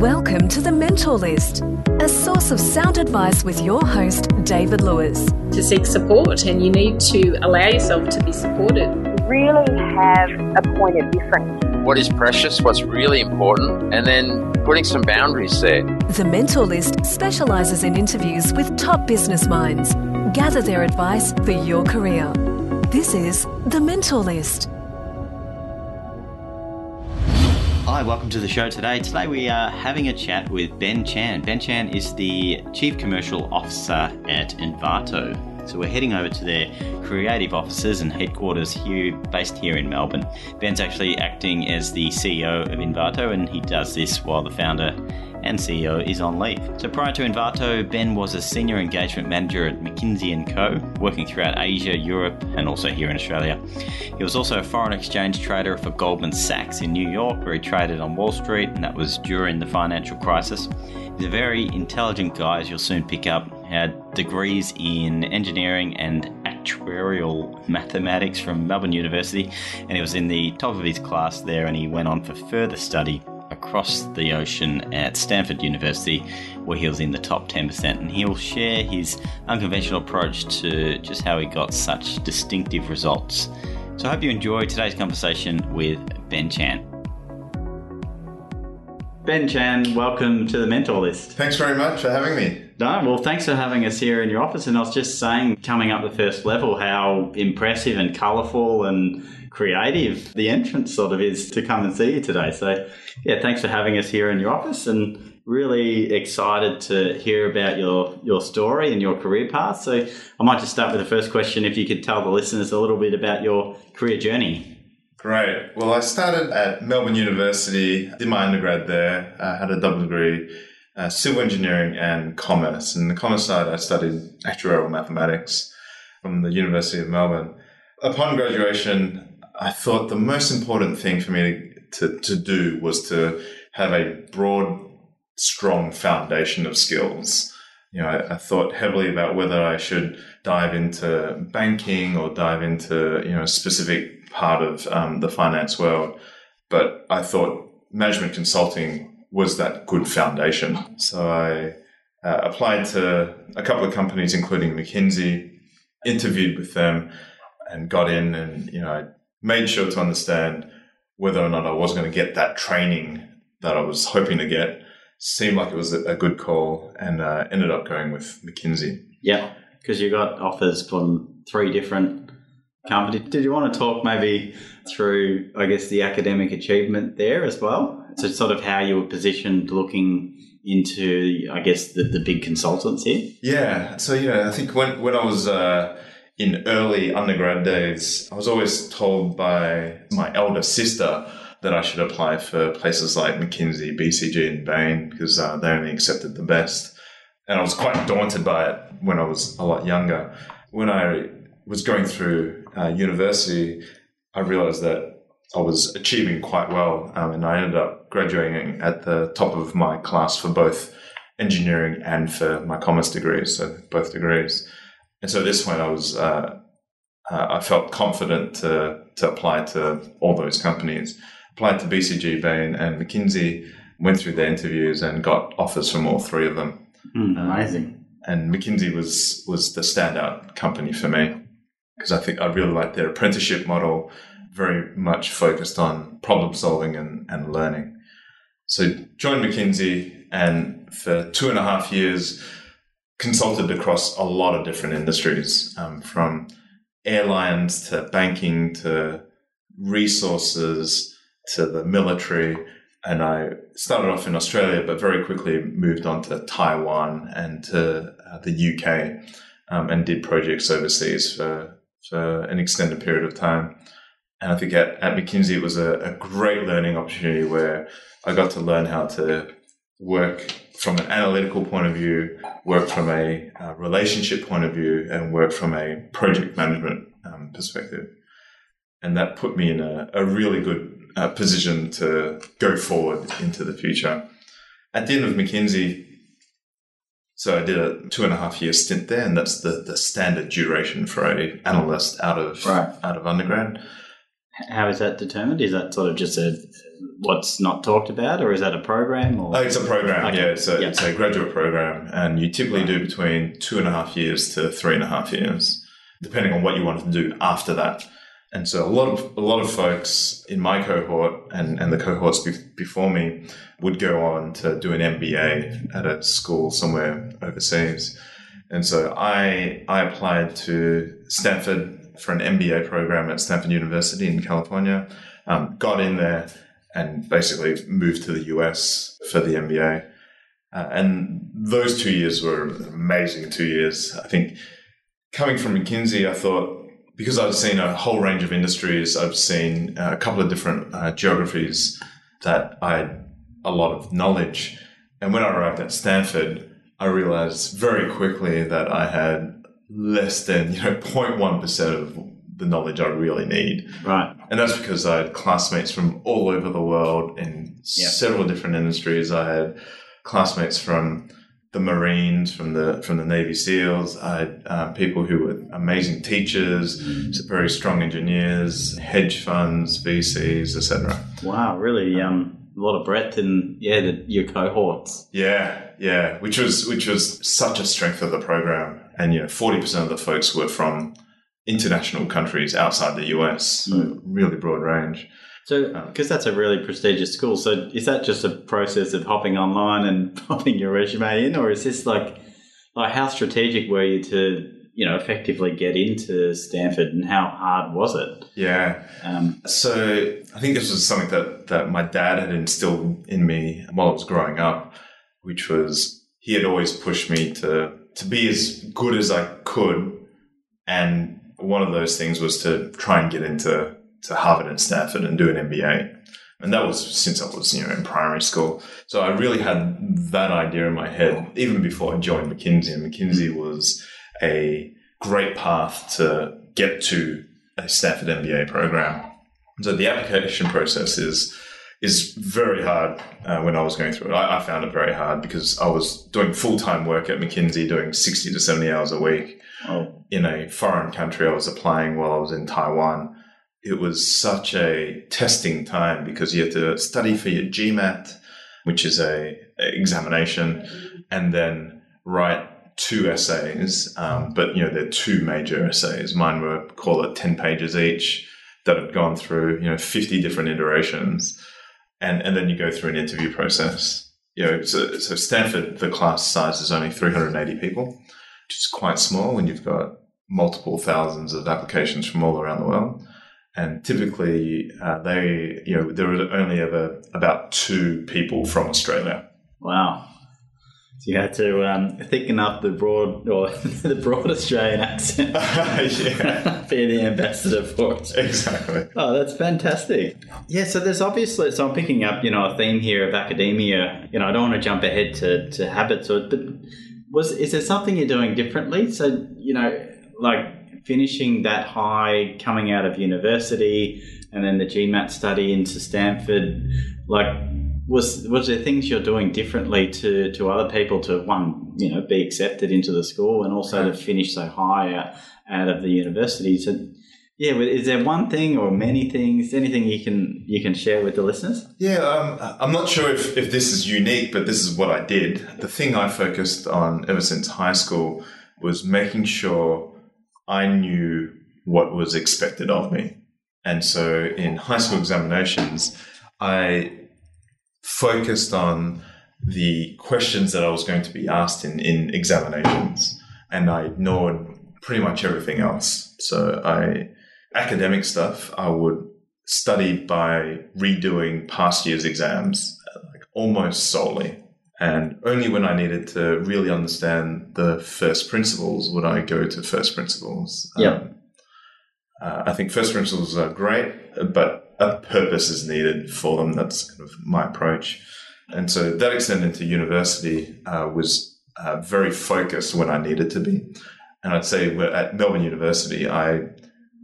Welcome to the Mentor List, a source of sound advice with your host, David Lewis. To seek support, and you need to allow yourself to be supported. Really have a point of difference. What is precious, what's really important, and then putting some boundaries there. The Mentor List specialises in interviews with top business minds. Gather their advice for your career. This is The Mentor List. Hi, welcome to the show today. Today we are having a chat with Ben Chan. Ben Chan is the Chief Commercial Officer at Envato. So we're heading over to their creative offices and headquarters here, based here in Melbourne. Ben's actually acting as the CEO of Envato, and he does this while the founder and CEO is on leave. So prior to Envato, Ben was a senior engagement manager at McKinsey & Co, working throughout Asia, Europe, and also here in Australia. He was also a foreign exchange trader for Goldman Sachs in New York, where he traded on Wall Street, and that was during the financial crisis. He's a very intelligent guy, as you'll soon pick up. Had degrees in engineering and actuarial mathematics from Melbourne University, and he was in the top of his class there, and he went on for further study across the ocean at Stanford University, where he was in the top 10%. And he'll share his unconventional approach to just how he got such distinctive results. So I hope you enjoy today's conversation with Ben Chan. Ben Chan, welcome to the Mentor List. Thanks very much for having me. No, well, thanks for having us here in your office. And I was just saying, coming up the first level, how impressive and colourful and creative the entrance sort of is to come and see you today. So, yeah, thanks for having us here in your office and really excited to hear about your, your story and your career path. So, I might just start with the first question if you could tell the listeners a little bit about your career journey. Great. Well, I started at Melbourne University, did my undergrad there, I had a double degree, uh, civil engineering and commerce. And the commerce side, I studied actuarial mathematics from the University of Melbourne. Upon graduation, I thought the most important thing for me to, to, do was to have a broad, strong foundation of skills. You know, I, I, thought heavily about whether I should dive into banking or dive into, you know, a specific part of um, the finance world. But I thought management consulting was that good foundation. So I uh, applied to a couple of companies, including McKinsey, interviewed with them, and got in. And you know, I made sure to understand whether or not I was going to get that training that I was hoping to get. Seemed like it was a good call, and uh, ended up going with McKinsey. Yeah, because you got offers from three different companies. Did you want to talk maybe through, I guess, the academic achievement there as well? So, sort of how you were positioned looking into, I guess, the, the big consultants here? Yeah. So, yeah, I think when, when I was uh, in early undergrad days, I was always told by my elder sister that I should apply for places like McKinsey, BCG, and Bain because uh, they only accepted the best. And I was quite daunted by it when I was a lot younger. When I was going through uh, university, I realized that I was achieving quite well, um, and I ended up graduating at the top of my class for both engineering and for my commerce degrees, so both degrees. And so at this point, I was uh, uh, I felt confident to to apply to all those companies. Applied to BCG, Bain, and McKinsey. Went through the interviews and got offers from all three of them. Mm, amazing. And McKinsey was was the standout company for me because I think I really like their apprenticeship model, very much focused on problem solving and, and learning. So joined McKinsey and for two and a half years consulted across a lot of different industries, um, from airlines to banking to resources to the military. And I started off in Australia, but very quickly moved on to Taiwan and to uh, the UK um, and did projects overseas for for an extended period of time. And I think at, at McKinsey, it was a, a great learning opportunity where I got to learn how to work from an analytical point of view, work from a uh, relationship point of view, and work from a project management um, perspective. And that put me in a, a really good uh, position to go forward into the future. At the end of McKinsey, so I did a two and a half year stint there, and that's the, the standard duration for a analyst out of right. out of undergrad. How is that determined? Is that sort of just a what's not talked about, or is that a program? Or Oh, it's a program, Okay. yeah. It's a, Yeah. it's a graduate program, and you typically do between two and a half years to three and a half years, depending on what you want to do after that. And so a lot of a lot of folks in my cohort and, and the cohorts be- before me would go on to do an MBA at a school somewhere overseas. And so I I applied to Stanford for an MBA program at Stanford University in California. Um, got in there and basically moved to the US for the MBA. Uh, and those two years were amazing two years. I think coming from McKinsey, I thought because I've seen a whole range of industries, I've seen uh, a couple of different uh, geographies that I had a lot of knowledge. And when I arrived at Stanford, I realized very quickly that I had less than you know 0.1 percent of the knowledge I really need. right? And that's because I had classmates from all over the world in Yeah. several different industries. I had classmates from the Marines, from the from the Navy SEALs. I had um, people who were amazing teachers, so very strong engineers, hedge funds, VCs, etc. Wow, really um, a lot of breadth in yeah the, your cohorts. Yeah, yeah, which was which was such a strength of the program. And you know, forty percent of the folks were from international countries outside the US, so really broad range. So, because that's a really prestigious school, so is that just a process of hopping online and popping your resume in, or is this like, like how strategic were you to, you know, effectively get into Stanford, and how hard was it? Yeah. Um, So I think this was something that, that my dad had instilled in me while I was growing up, which was he had always pushed me to to be as good as I could. And one of those things was to try and get into to Harvard and Stanford and do an MBA. And that was since I was, you know, in primary school. So I really had that idea in my head even before I joined McKinsey. And McKinsey was a great path to get to a Stanford MBA program. So the application process is is very hard uh, when I was going through it. I, I found it very hard because I was doing full time work at McKinsey, doing sixty to seventy hours a week oh, in a foreign country. I was applying while I was in Taiwan. It was such a testing time because you had to study for your GMAT, which is a, examination, and then write two essays. Um, but you know, they're two major essays. Mine were call it ten pages each that had gone through you know fifty different iterations, and and then you go through an interview process. You know, so, so Stanford, the class size is only 380 people, which is quite small when you've got multiple thousands of applications from all around the world. And typically, uh, they, you know, there are only ever about two people from Australia. wow. So you had to um, thicken up the broad or the broad Australian accent. yeah, Be the ambassador for it. exactly. Oh, that's fantastic. Yeah, so there's obviously, so I'm picking up, you know, a theme here of academia. You know, I don't want to jump ahead to, to habits, or, but was is there something you're doing differently? So, you know, like finishing that high, coming out of university, and then the GMAT study into Stanford, like, was was there things you're doing differently to, to other people to one, you know, be accepted into the school and also to finish so high out, out of the university? So yeah, is there one thing or many things? Anything you can you can share with the listeners? Yeah, um, I'm not sure if, if this is unique, but this is what I did. The thing I focused on ever since high school was making sure I knew what was expected of me. And so in high school examinations, I focused on the questions that I was going to be asked in, in examinations, and I ignored pretty much everything else. So I academic stuff I would study by redoing past year's exams, like almost solely. And only when I needed to really understand the first principles would I go to first principles. Yeah. Um, uh, I think first principles are great, but a purpose is needed for them. That's kind of my approach. And so that extended to university uh, was uh, very focused when I needed to be. And I'd say at Melbourne University, I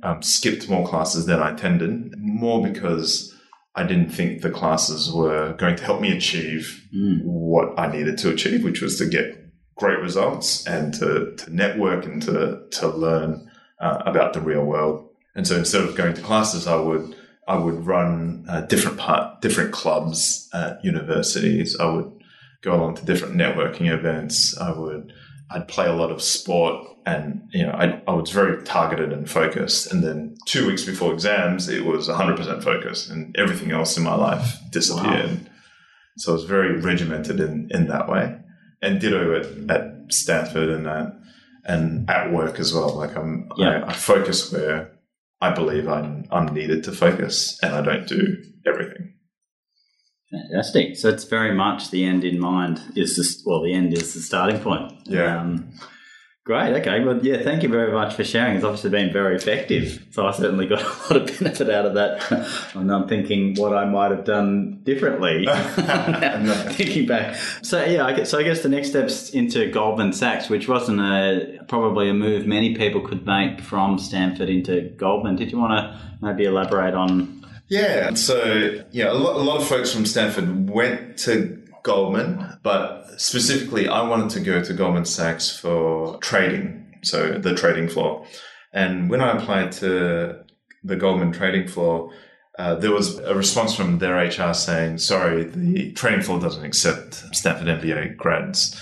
um, skipped more classes than I attended, more because I didn't think the classes were going to help me achieve what I needed to achieve, which was to get great results and to, to network and to, to learn uh, about the real world. And so instead of going to classes, I would I would run uh, different part, different clubs at universities. I would go along to different networking events. I would, I'd play a lot of sport, and you know, I, I was very targeted and focused. And then two weeks before exams, it was 100% focus, and everything else in my life disappeared. Wow. So I was very regimented in in that way, and ditto at, at Stanford and at, and at work as well. Like I'm, yeah. I, I focus where I believe I'm, I'm needed to focus and I don't do everything. Fantastic. So it's very much the end in mind is this, well, the end is the starting point. Yeah. Um, Great. Okay. Well, yeah. Thank you very much for sharing. It's obviously been very effective. So I certainly got a lot of benefit out of that. and I'm thinking what I might have done differently. thinking back. So yeah. I guess, so I guess the next steps into Goldman Sachs, which wasn't a probably a move many people could make from Stanford into Goldman. Did you want to maybe elaborate on? Yeah. So yeah, a lot, a lot of folks from Stanford went to Goldman, but specifically, I wanted to go to Goldman Sachs for trading, so the trading floor. And when I applied to the Goldman trading floor, uh, there was a response from their HR saying, sorry, the trading floor doesn't accept Stanford MBA grads.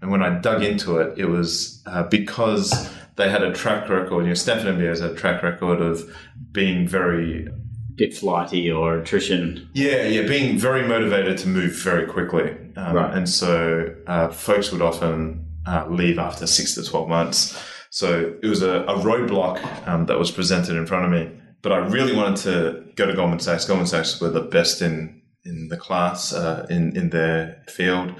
And when I dug into it, it was uh, because they had a track record, you know, Stanford MBA has a track record of being very get flighty or attrition. Yeah, yeah, being very motivated to move very quickly. Um, right. And so uh, folks would often uh, leave after six to 12 months. So it was a, a roadblock um, that was presented in front of me. But I really wanted to go to Goldman Sachs. Goldman Sachs were the best in, in the class, uh, in, in their field.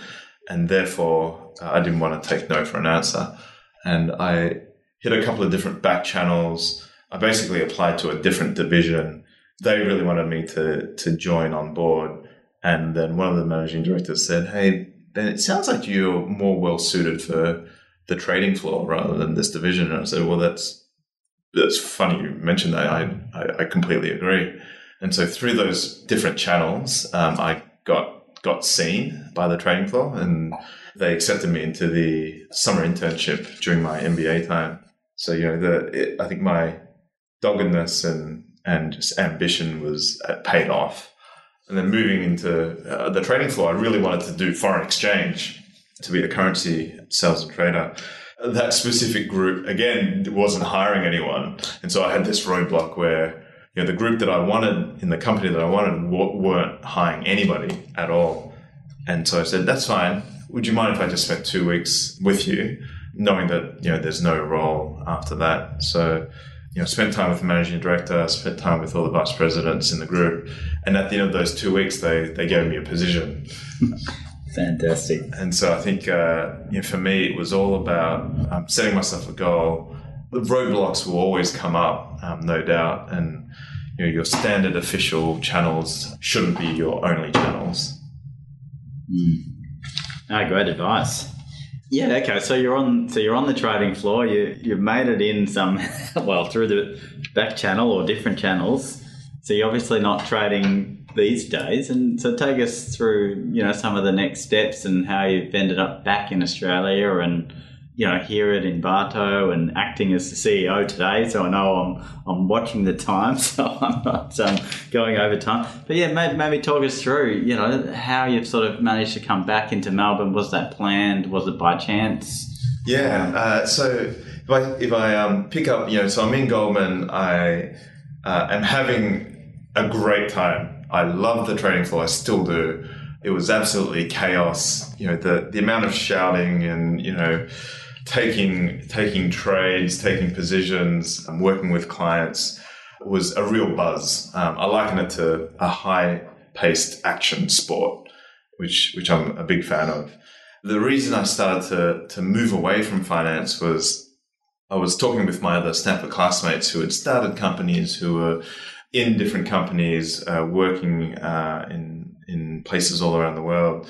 And therefore, uh, I didn't want to take no for an answer. And I hit a couple of different back channels. I basically applied to a different division they really wanted me to to join on board. And then one of the managing directors said, "Hey, Ben, it sounds like you're more well suited for the trading floor rather than this division." And I said, "Well, that's that's funny you mentioned that. I I, I completely agree." And so through those different channels, um, I got got seen by the trading floor, and they accepted me into the summer internship during my MBA time. So you know, the it, I think my doggedness and and just ambition was uh, paid off. And then moving into uh, the trading floor, I really wanted to do foreign exchange to be a currency sales and trader. That specific group, again, wasn't hiring anyone. And so I had this roadblock where, you know, the group that I wanted in the company that I wanted weren't hiring anybody at all. And so I said, that's fine. Would you mind if I just spent two weeks with you, knowing that, you know, there's no role after that? So you know, spent time with the managing director, spent time with all the vice presidents in the group, and at the end of those two weeks, they they gave me a position. Fantastic. And so I think uh, you know, for me, it was all about um, setting myself a goal. The roadblocks will always come up, um, no doubt, and you know, your standard official channels shouldn't be your only channels. Mm. Great advice. Yeah. Okay. So you're on. So you're on the trading floor. You you've made it in some well through the back channel or different channels. So you're obviously not trading these days. And so take us through you know some of the next steps and how you've ended up back in Australia and you know, hear it in Envato and acting as the CEO today. So I know I'm I'm watching the time, so I'm not um, going over time. But yeah, maybe, maybe talk us through, you know, how you've sort of managed to come back into Melbourne. Was that planned? Was it by chance? Yeah. Um, uh, so if I if I um, pick up, you know, so I'm in Goldman. I uh, am having a great time. I love the trading floor. I still do. It was absolutely chaos. You know, the the amount of shouting and you know taking taking trades, taking positions, working with clients was a real buzz. Um, I liken it to a high paced action sport, which which I'm a big fan of. The reason I started to to move away from finance was I was talking with my other Stanford classmates who had started companies, who were in different companies, uh, working uh, in in places all around the world.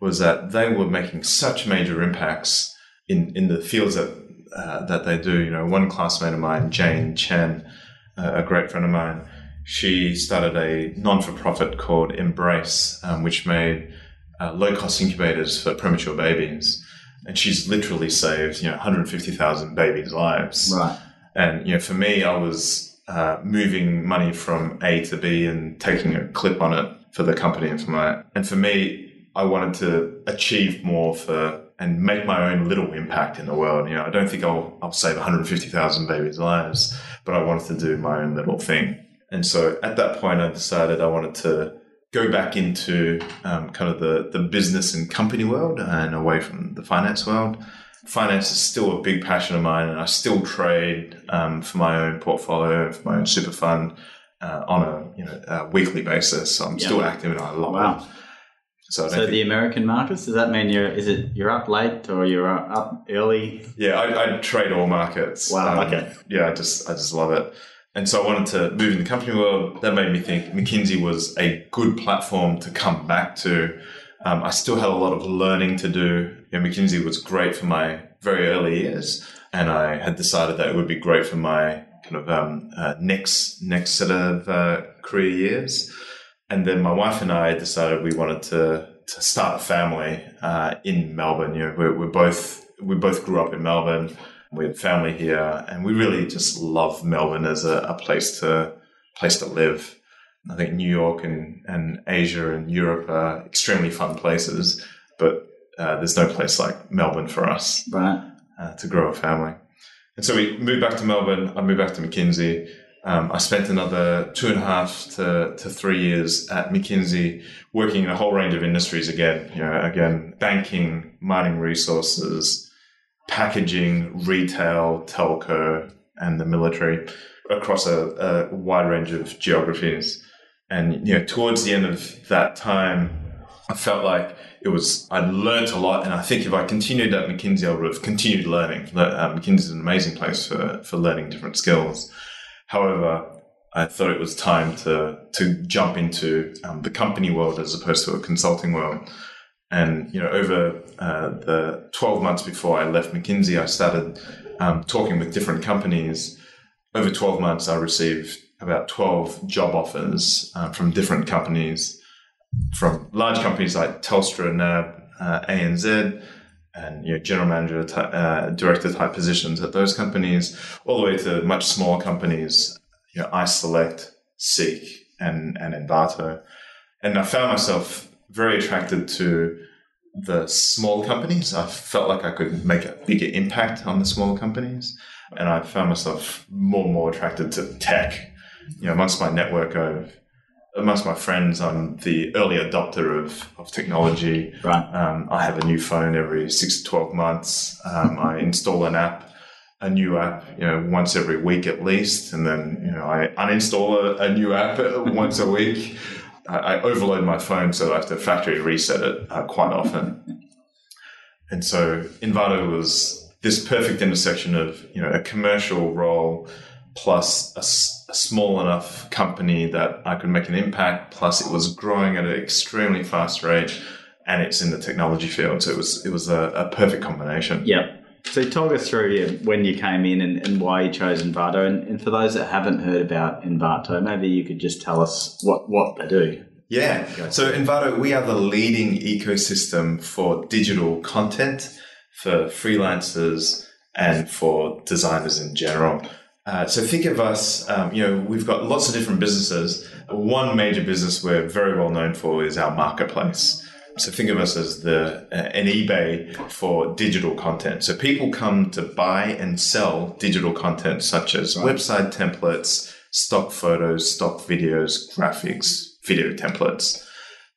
Was that they were making such major impacts in in the fields that uh, that they do. You know, one classmate of mine, Jane Chen, uh, a great friend of mine, she started a non for profit called Embrace, um, which made uh, low cost incubators for premature babies, and she's literally saved you know 150,000 babies' lives. Right. And you know, for me, I was uh, moving money from A to B and taking a clip on it for the company and for my and for me, I wanted to achieve more for and make my own little impact in the world. You know, I don't think I'll I'll save 150,000 babies' lives, but I wanted to do my own little thing. And so at that point, I decided I wanted to go back into um, kind of the the business and company world and away from the finance world finance is still a big passion of mine, and I still trade um, for my own portfolio, for my own super fund uh, on a you know a weekly basis. So I'm still active, and I love Wow. it. So, So the American markets, does that mean you're is it you're up late or you're up early? yeah, I, I trade all markets. Um, Wow, okay. Yeah, I just I just love it. And so I wanted to move in the company world. That made me think McKinsey was a good platform to come back to. Um, I still had a lot of learning to do. You know, McKinsey was great for my very early years, and I had decided that it would be great for my kind of um, uh, next next set of uh, career years. And then my wife and I decided we wanted to to start a family uh, in Melbourne. You know, we're, we're both we both grew up in Melbourne. We had family here, and we really just love Melbourne as a, a place to place to live. I think New York and, and Asia and Europe are extremely fun places, but uh, there's no place like Melbourne for us Right. uh, to grow a family. And so we moved back to Melbourne. I moved back to McKinsey. Um, I spent another two and a half to, to three years at McKinsey working in a whole range of industries again, you know, again, banking, mining resources, packaging, retail, telco, and the military across a, a wide range of geographies. And, you know, towards the end of that time, I felt like it was, I'd learned a lot. And I think if I continued at McKinsey, I would have continued learning. Le- Uh, McKinsey is an amazing place for, for learning different skills. However, I thought it was time to, to jump into um, the company world as opposed to a consulting world. And, you know, over uh, the 12 months before I left McKinsey, I started um, talking with different companies. Over 12 months, I received about 12 job offers uh, from different companies from large companies like Telstra, NAB, uh, ANZ, and you know, general manager, type, uh, director type positions at those companies, all the way to much smaller companies, you know, iSelect, Seek, and and Envato, and I found myself very attracted to the small companies. I felt like I could make a bigger impact on the smaller companies, and I found myself more and more attracted to tech. You know, amongst my network of amongst my friends, I'm the early adopter of, of technology. Right. Um, I have a new phone every six to 12 months. Um, I install an app, a new app, you know, once every week at least. And then, you know, I uninstall a, a new app once a week. I, I overload my phone, so I have to factory reset it uh, quite often. And so Envato was this perfect intersection of, you know, a commercial role plus a, s- a small enough company that I could make an impact. Plus, it was growing at an extremely fast rate, and it's in the technology field. So it was it was a, a perfect combination. Yeah. So talk us through when you came in and, and why you chose Envato. And, and for those that haven't heard about Envato, maybe you could just tell us what, what they do. Yeah. So Envato, we are the leading ecosystem for digital content for freelancers and for designers in general. Uh, so think of us, um, you know, we've got lots of different businesses. One major business we're very well known for is our marketplace. So think of us as the uh, an eBay for digital content. So people come to buy and sell digital content such as website templates, stock photos, stock videos, graphics, video templates.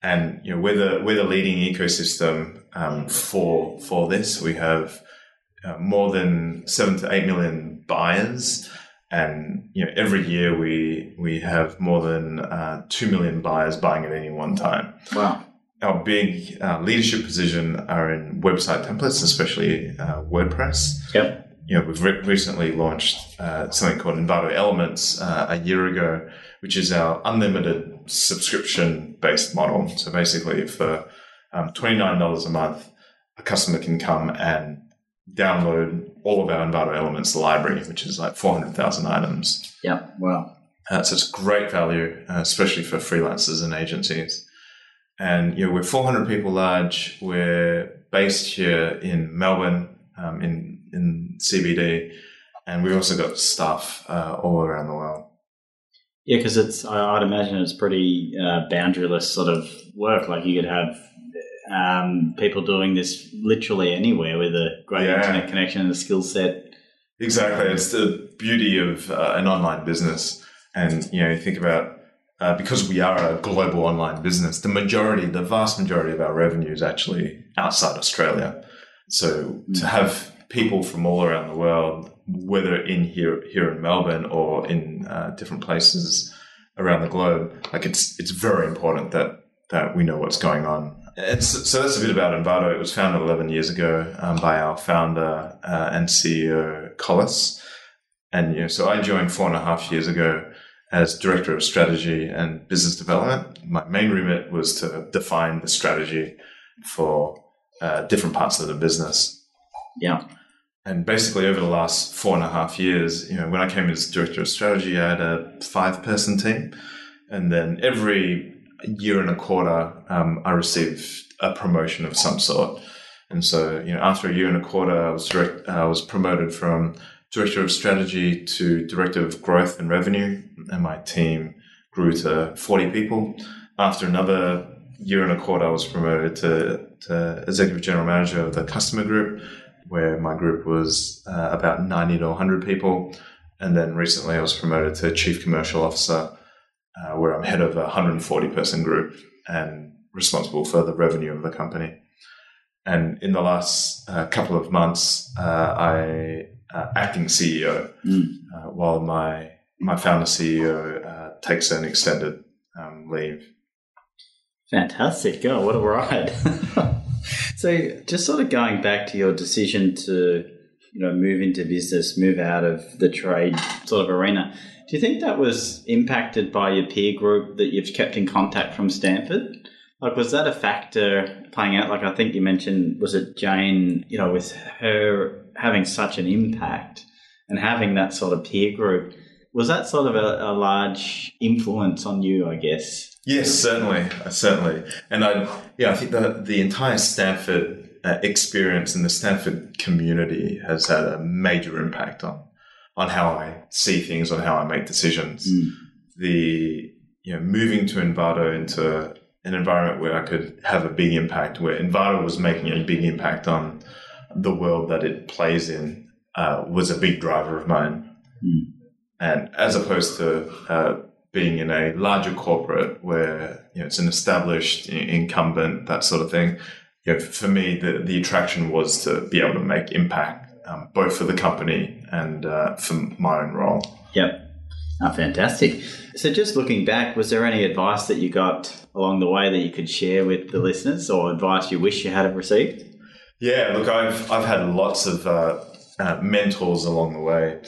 And you know we're the we're the leading ecosystem um, for for this. We have uh, more than seven to eight million buyers, and you know every year we we have more than uh, two million buyers buying at any one time Wow. our big uh, leadership position are in website templates, especially uh, WordPress. Yep. You know, we've re- recently launched uh, something called Envato Elements uh, a year ago, which is our unlimited subscription-based model. So basically, for um, twenty-nine dollars a month, a customer can come and download all of our Envato Elements library, which is like four hundred thousand items. Yeah, Wow. Uh, so it's great value, uh, especially for freelancers and agencies. And you know, we're 400 people large. We're based here in Melbourne, um, in in CBD, and we've also got staff uh, all around the world. Yeah, because it's I- I'd imagine it's pretty uh, boundaryless sort of work. Like you could have um, people doing this literally anywhere with a great Yeah. internet connection and a skill set. Exactly. It's the beauty of uh, an online business. And, you know, you think about uh, because we are a global online business, the majority, the vast majority of our revenue is actually outside Australia. So to have people from all around the world, whether in here here in Melbourne or in uh, different places around the globe, like it's it's very important that that we know what's going on. And so, so that's a bit about Envato. It was founded 11 years ago um, by our founder uh, and CEO Collis. And you know, so I joined four and a half years ago as director of strategy and business development. My main remit was to define the strategy for uh, different parts of the business. Yeah. And basically, over the last four and a half years, you know, when I came as director of strategy, I had a five-person team, and then every year and a quarter, um, I received a promotion of some sort. And so, you know, after a year and a quarter, I was direct, I was promoted from director of strategy to director of growth and revenue, and my team grew to 40 people. After another year and a quarter, I was promoted to, to executive general manager of the customer group, where my group was uh, about 90 to 100 people. And then recently, I was promoted to chief commercial officer, uh, where I'm head of a 140 person group and responsible for the revenue of the company. And in the last uh, couple of months, uh, I uh, acting CEO, Mm. uh, while my my founder CEO uh, takes an extended um, leave. Fantastic. Oh, what a ride. so just sort of going back to your decision to, you know, move into business, move out of the trade sort of arena. Do you think that was impacted by your peer group that you've kept in contact from Stanford? Like, was that a factor playing out? Like, I think you mentioned, was it Jane, you know, with her having such an impact and having that sort of peer group, was that sort of a, a large influence on you, I guess? Yes, certainly, uh, certainly, and I yeah, I think the the entire Stanford uh, experience and the Stanford community has had a major impact on on how I see things, on how I make decisions. Mm. The you know moving to Envato into an environment where I could have a big impact, where Envato was making a big impact on the world that it plays in, uh, was a big driver of mine. Mm. And as opposed to uh, being in a larger corporate where you know it's an established incumbent, that sort of thing. You know, for me, the the attraction was to be able to make impact, um, both for the company and uh, for my own role. Yep. Oh, fantastic. So, just looking back, was there any advice that you got along the way that you could share with the listeners, or advice you wish you had received? Yeah, look, I've I've had lots of uh, uh, mentors along the way,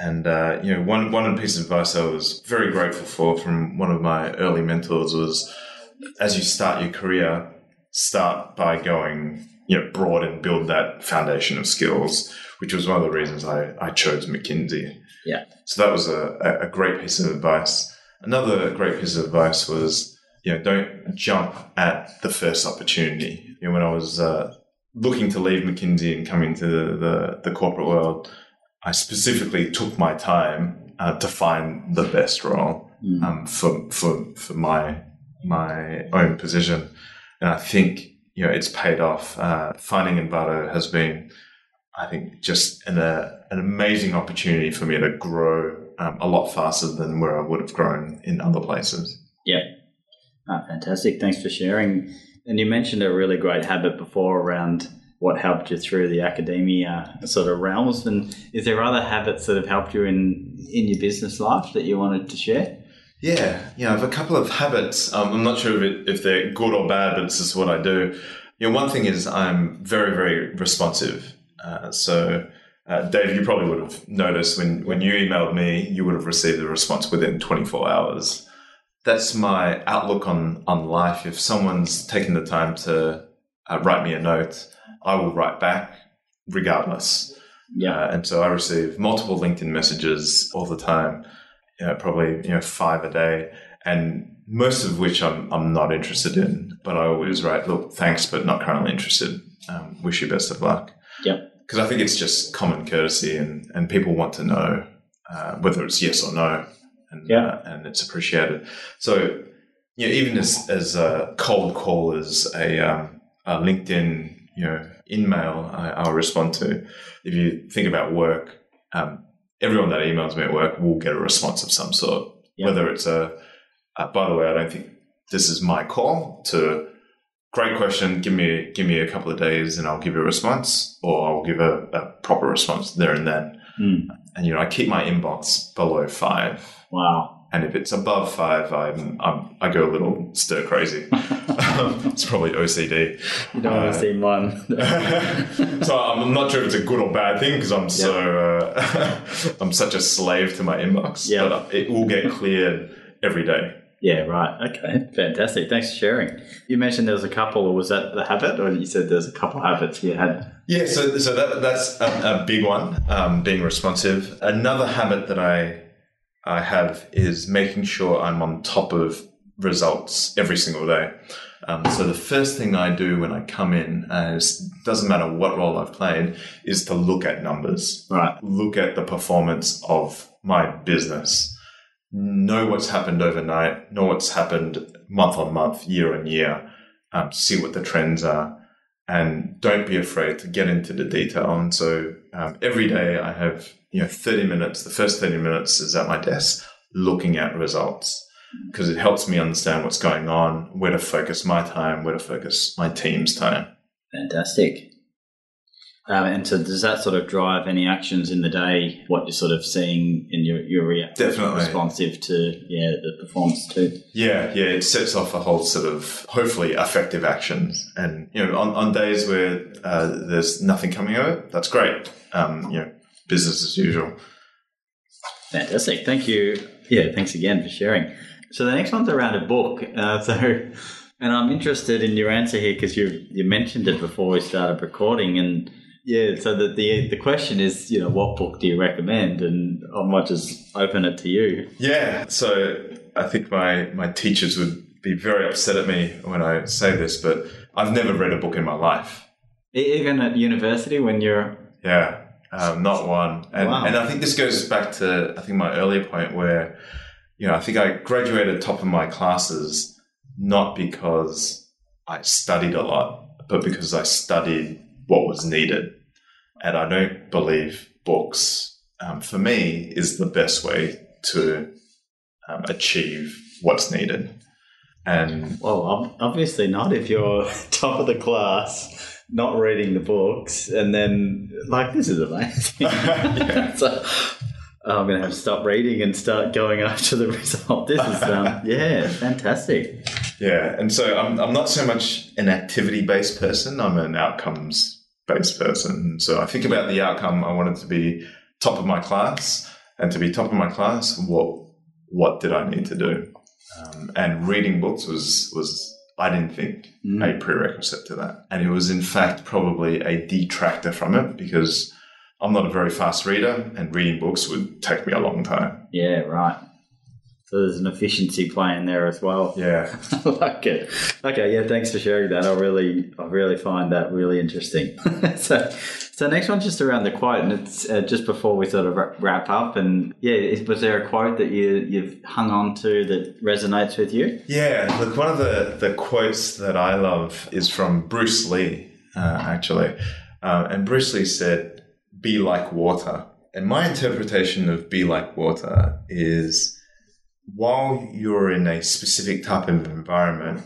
and uh, you know, one one piece of advice I was very grateful for from one of my early mentors was, as you start your career, start by going you know broad and build that foundation of skills, which was one of the reasons I I chose McKinsey. Yeah. So that was a, a- great piece of advice. Another great piece of advice was, you know, don't jump at the first opportunity. You know, when I was uh, looking to leave McKinsey and come into the, the, the corporate world, I specifically took my time uh, to find the best role Mm. um, for, for, for my, my own position. And I think, you know, it's paid off. Uh, finding Envato has been, I think, just an, uh, an amazing opportunity for me to grow um, a lot faster than where I would have grown in other places. Yeah. Ah, fantastic. Thanks for sharing. And you mentioned a really great habit before around what helped you through the academia sort of realms. And is there other habits that have helped you in in your business life that you wanted to share? Yeah, yeah, I have a couple of habits. Um, I'm not sure if, it, if they're good or bad, but it's just what I do. You know, one thing is I'm very, very responsive. Uh, so, uh, Dave, you probably would have noticed when, when you emailed me, you would have received a response within 24 hours. That's my outlook on, on life. If someone's taken the time to uh, write me a note, I will write back regardless. Yeah. Uh, and so I receive multiple LinkedIn messages all the time, you know, probably you know five a day, and most of which I'm I'm not interested in. But I always write, look, thanks, but not currently interested. Um, wish you best of luck. Yep. Because I think it's just common courtesy, and and people want to know uh, whether it's yes or no. and Yeah. uh, and it's appreciated. So you know, even as as a cold call as a, um, a LinkedIn you know in mail, I, I'll respond to. If you think about work, um, everyone that emails me at work will get a response of some sort, Yeah. whether it's a uh, by the way, I don't think this is my call to great question. Give me give me a couple of days and I'll give you a response, or I'll give a, a proper response there and then. Hmm. And you know, I keep my inbox below five, Wow. and if it's above five, I'm, I'm I go a little stir crazy. it's probably OCD. You don't want Uh, to see mine. so I'm not sure if it's a good or bad thing because I'm so uh, I'm such a slave to my inbox. Yeah. But it will get cleared every day. Yeah, right. Okay. Fantastic. Thanks for sharing. You mentioned there was a couple, or was that the habit? Or you said there's a couple habits you had? Yeah, so so that that's a, a big one, um, being responsive. Another habit that I I have is making sure I'm on top of results every single day. Um, so the first thing I do when I come in, it doesn't matter what role I've played, is to look at numbers, Right. look at the performance of my business, know what's happened overnight, know what's happened month on month, year on year, um, see what the trends are and don't be afraid to get into the detail. And so um, every day I have, you know, 30 minutes, the first 30 minutes is at my desk looking at results because it helps me understand what's going on, where to focus my time, where to focus my team's time. Fantastic. Um, and so, does that sort of drive any actions in the day? What you're sort of seeing in your your rea- Definitely. responsive to yeah the performance too. Yeah, yeah, it sets off a whole sort of hopefully effective actions. And, you know, on, on days where uh, there's nothing coming of it, that's great. Um, you know, business as usual. Fantastic. Thank you. Yeah, thanks again for sharing. So the next one's around a book. Uh, so, and I'm interested in your answer here because you you mentioned it before we started recording, and yeah. So the, the the question is, you know, what book do you recommend, and I might just open it to you. Yeah, so I think my my teachers would be very upset at me when I say this, but I've never read a book in my life. Even at university, when you're Yeah, um, not one. And Wow. and I think this goes back to I think my earlier point where you know I think I graduated top of my classes not because I studied a lot, but because I studied what was needed. And I don't believe books um, for me is the best way to um, achieve what's needed. And Well, obviously not if you're top of the class, not reading the books, and then, like, this is amazing. So, I'm going to have to stop reading and start going after the result. This is, um, yeah, fantastic. Yeah, and so I'm I'm not so much an activity based person. I'm an outcomes based person. So I think about the outcome. I wanted to be top of my class, and to be top of my class, what what did I need to do? Um, and reading books was was I didn't think a prerequisite to that, and it was in fact probably a detractor from it because I'm not a very fast reader, and reading books would take me a long time. Yeah, right. So there's an efficiency play in there as well. Yeah. I like it. Okay, yeah, thanks for sharing that. I really, I really find that really interesting. so, so next one's just around the quote, and it's uh, just before we sort of wrap up. And yeah, is, was there a quote that you you've hung on to that resonates with you? Yeah, look, one of the, the quotes that I love is from Bruce Lee, uh, actually. Uh, and Bruce Lee said, Be like water. And my interpretation of be like water is while you're in a specific type of environment,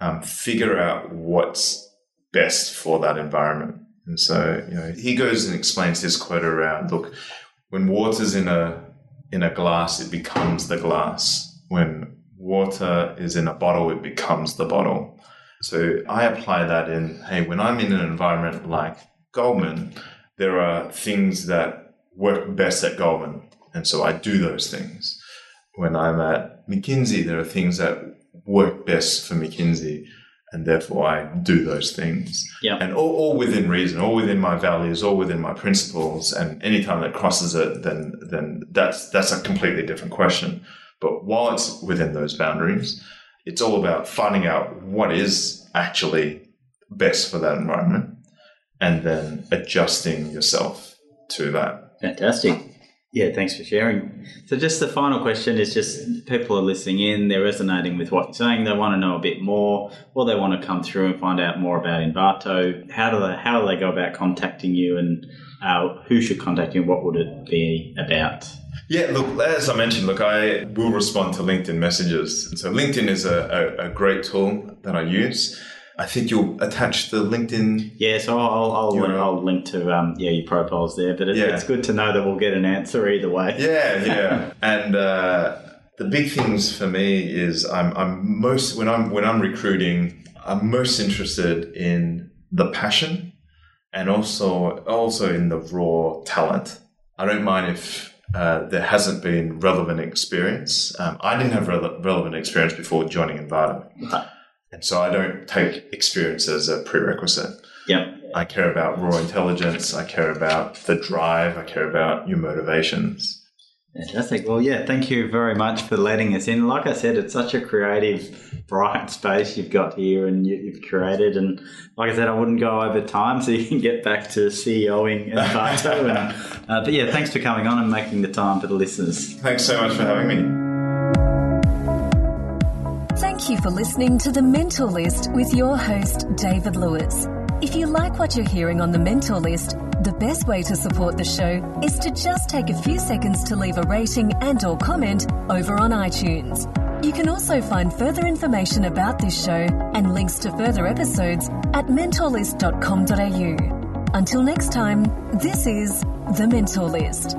um, figure out what's best for that environment. And so, you know, he goes and explains his quote around look, when water's in a in a glass, it becomes the glass. When water is in a bottle, it becomes the bottle. So I apply that in, hey, when I'm in an environment like Goldman, there are things that work best at Goldman. And so I do those things. When I'm at McKinsey, there are things that work best for McKinsey. And therefore I do those things. And all, all within reason, all within my values, all within my principles. And anytime that crosses it, then then that's that's a completely different question. But while it's within those boundaries, it's all about finding out what is actually best for that environment and then adjusting yourself to that. Fantastic. Yeah, thanks for sharing. So, just the final question is just people are listening in, they're resonating with what you're saying, they want to know a bit more, or they want to come through and find out more about Envato. How do they how do they go about contacting you, and uh, who should contact you? and What would it be about? Yeah, look, as I mentioned, look, I will respond to LinkedIn messages. So LinkedIn is a, a, a great tool that I use. I think you'll attach the LinkedIn. Yeah, so I'll I'll, URL. I'll link to um, yeah your profiles there, but it, Yeah. it's good to know that we'll get an answer either way. Yeah, yeah. and uh, the big things for me is I'm I'm most when I'm when I'm recruiting, I'm most interested in the passion and also also in the raw talent. I don't mind if uh, there hasn't been relevant experience. Um, I didn't have rele- relevant experience before joining Envato. And so I don't take experience as a prerequisite. Yep. I care about raw intelligence. I care about the drive. I care about your motivations. Fantastic. Well, yeah, thank you very much for letting us in. Like I said, it's such a creative, bright space you've got here and you, you've created. And like I said, I wouldn't go over time so you can get back to CEOing and, uh, but yeah, thanks for coming on and making the time for the listeners. Thanks so much for having me. Thank you for listening to The Mentor List with your host, David Lewis. If you like what you're hearing on The Mentor List, the best way to support the show is to just take a few seconds to leave a rating and or comment over on iTunes. You can also find further information about this show and links to further episodes at mentorlist.com.au. Until next time, this is The Mentor List.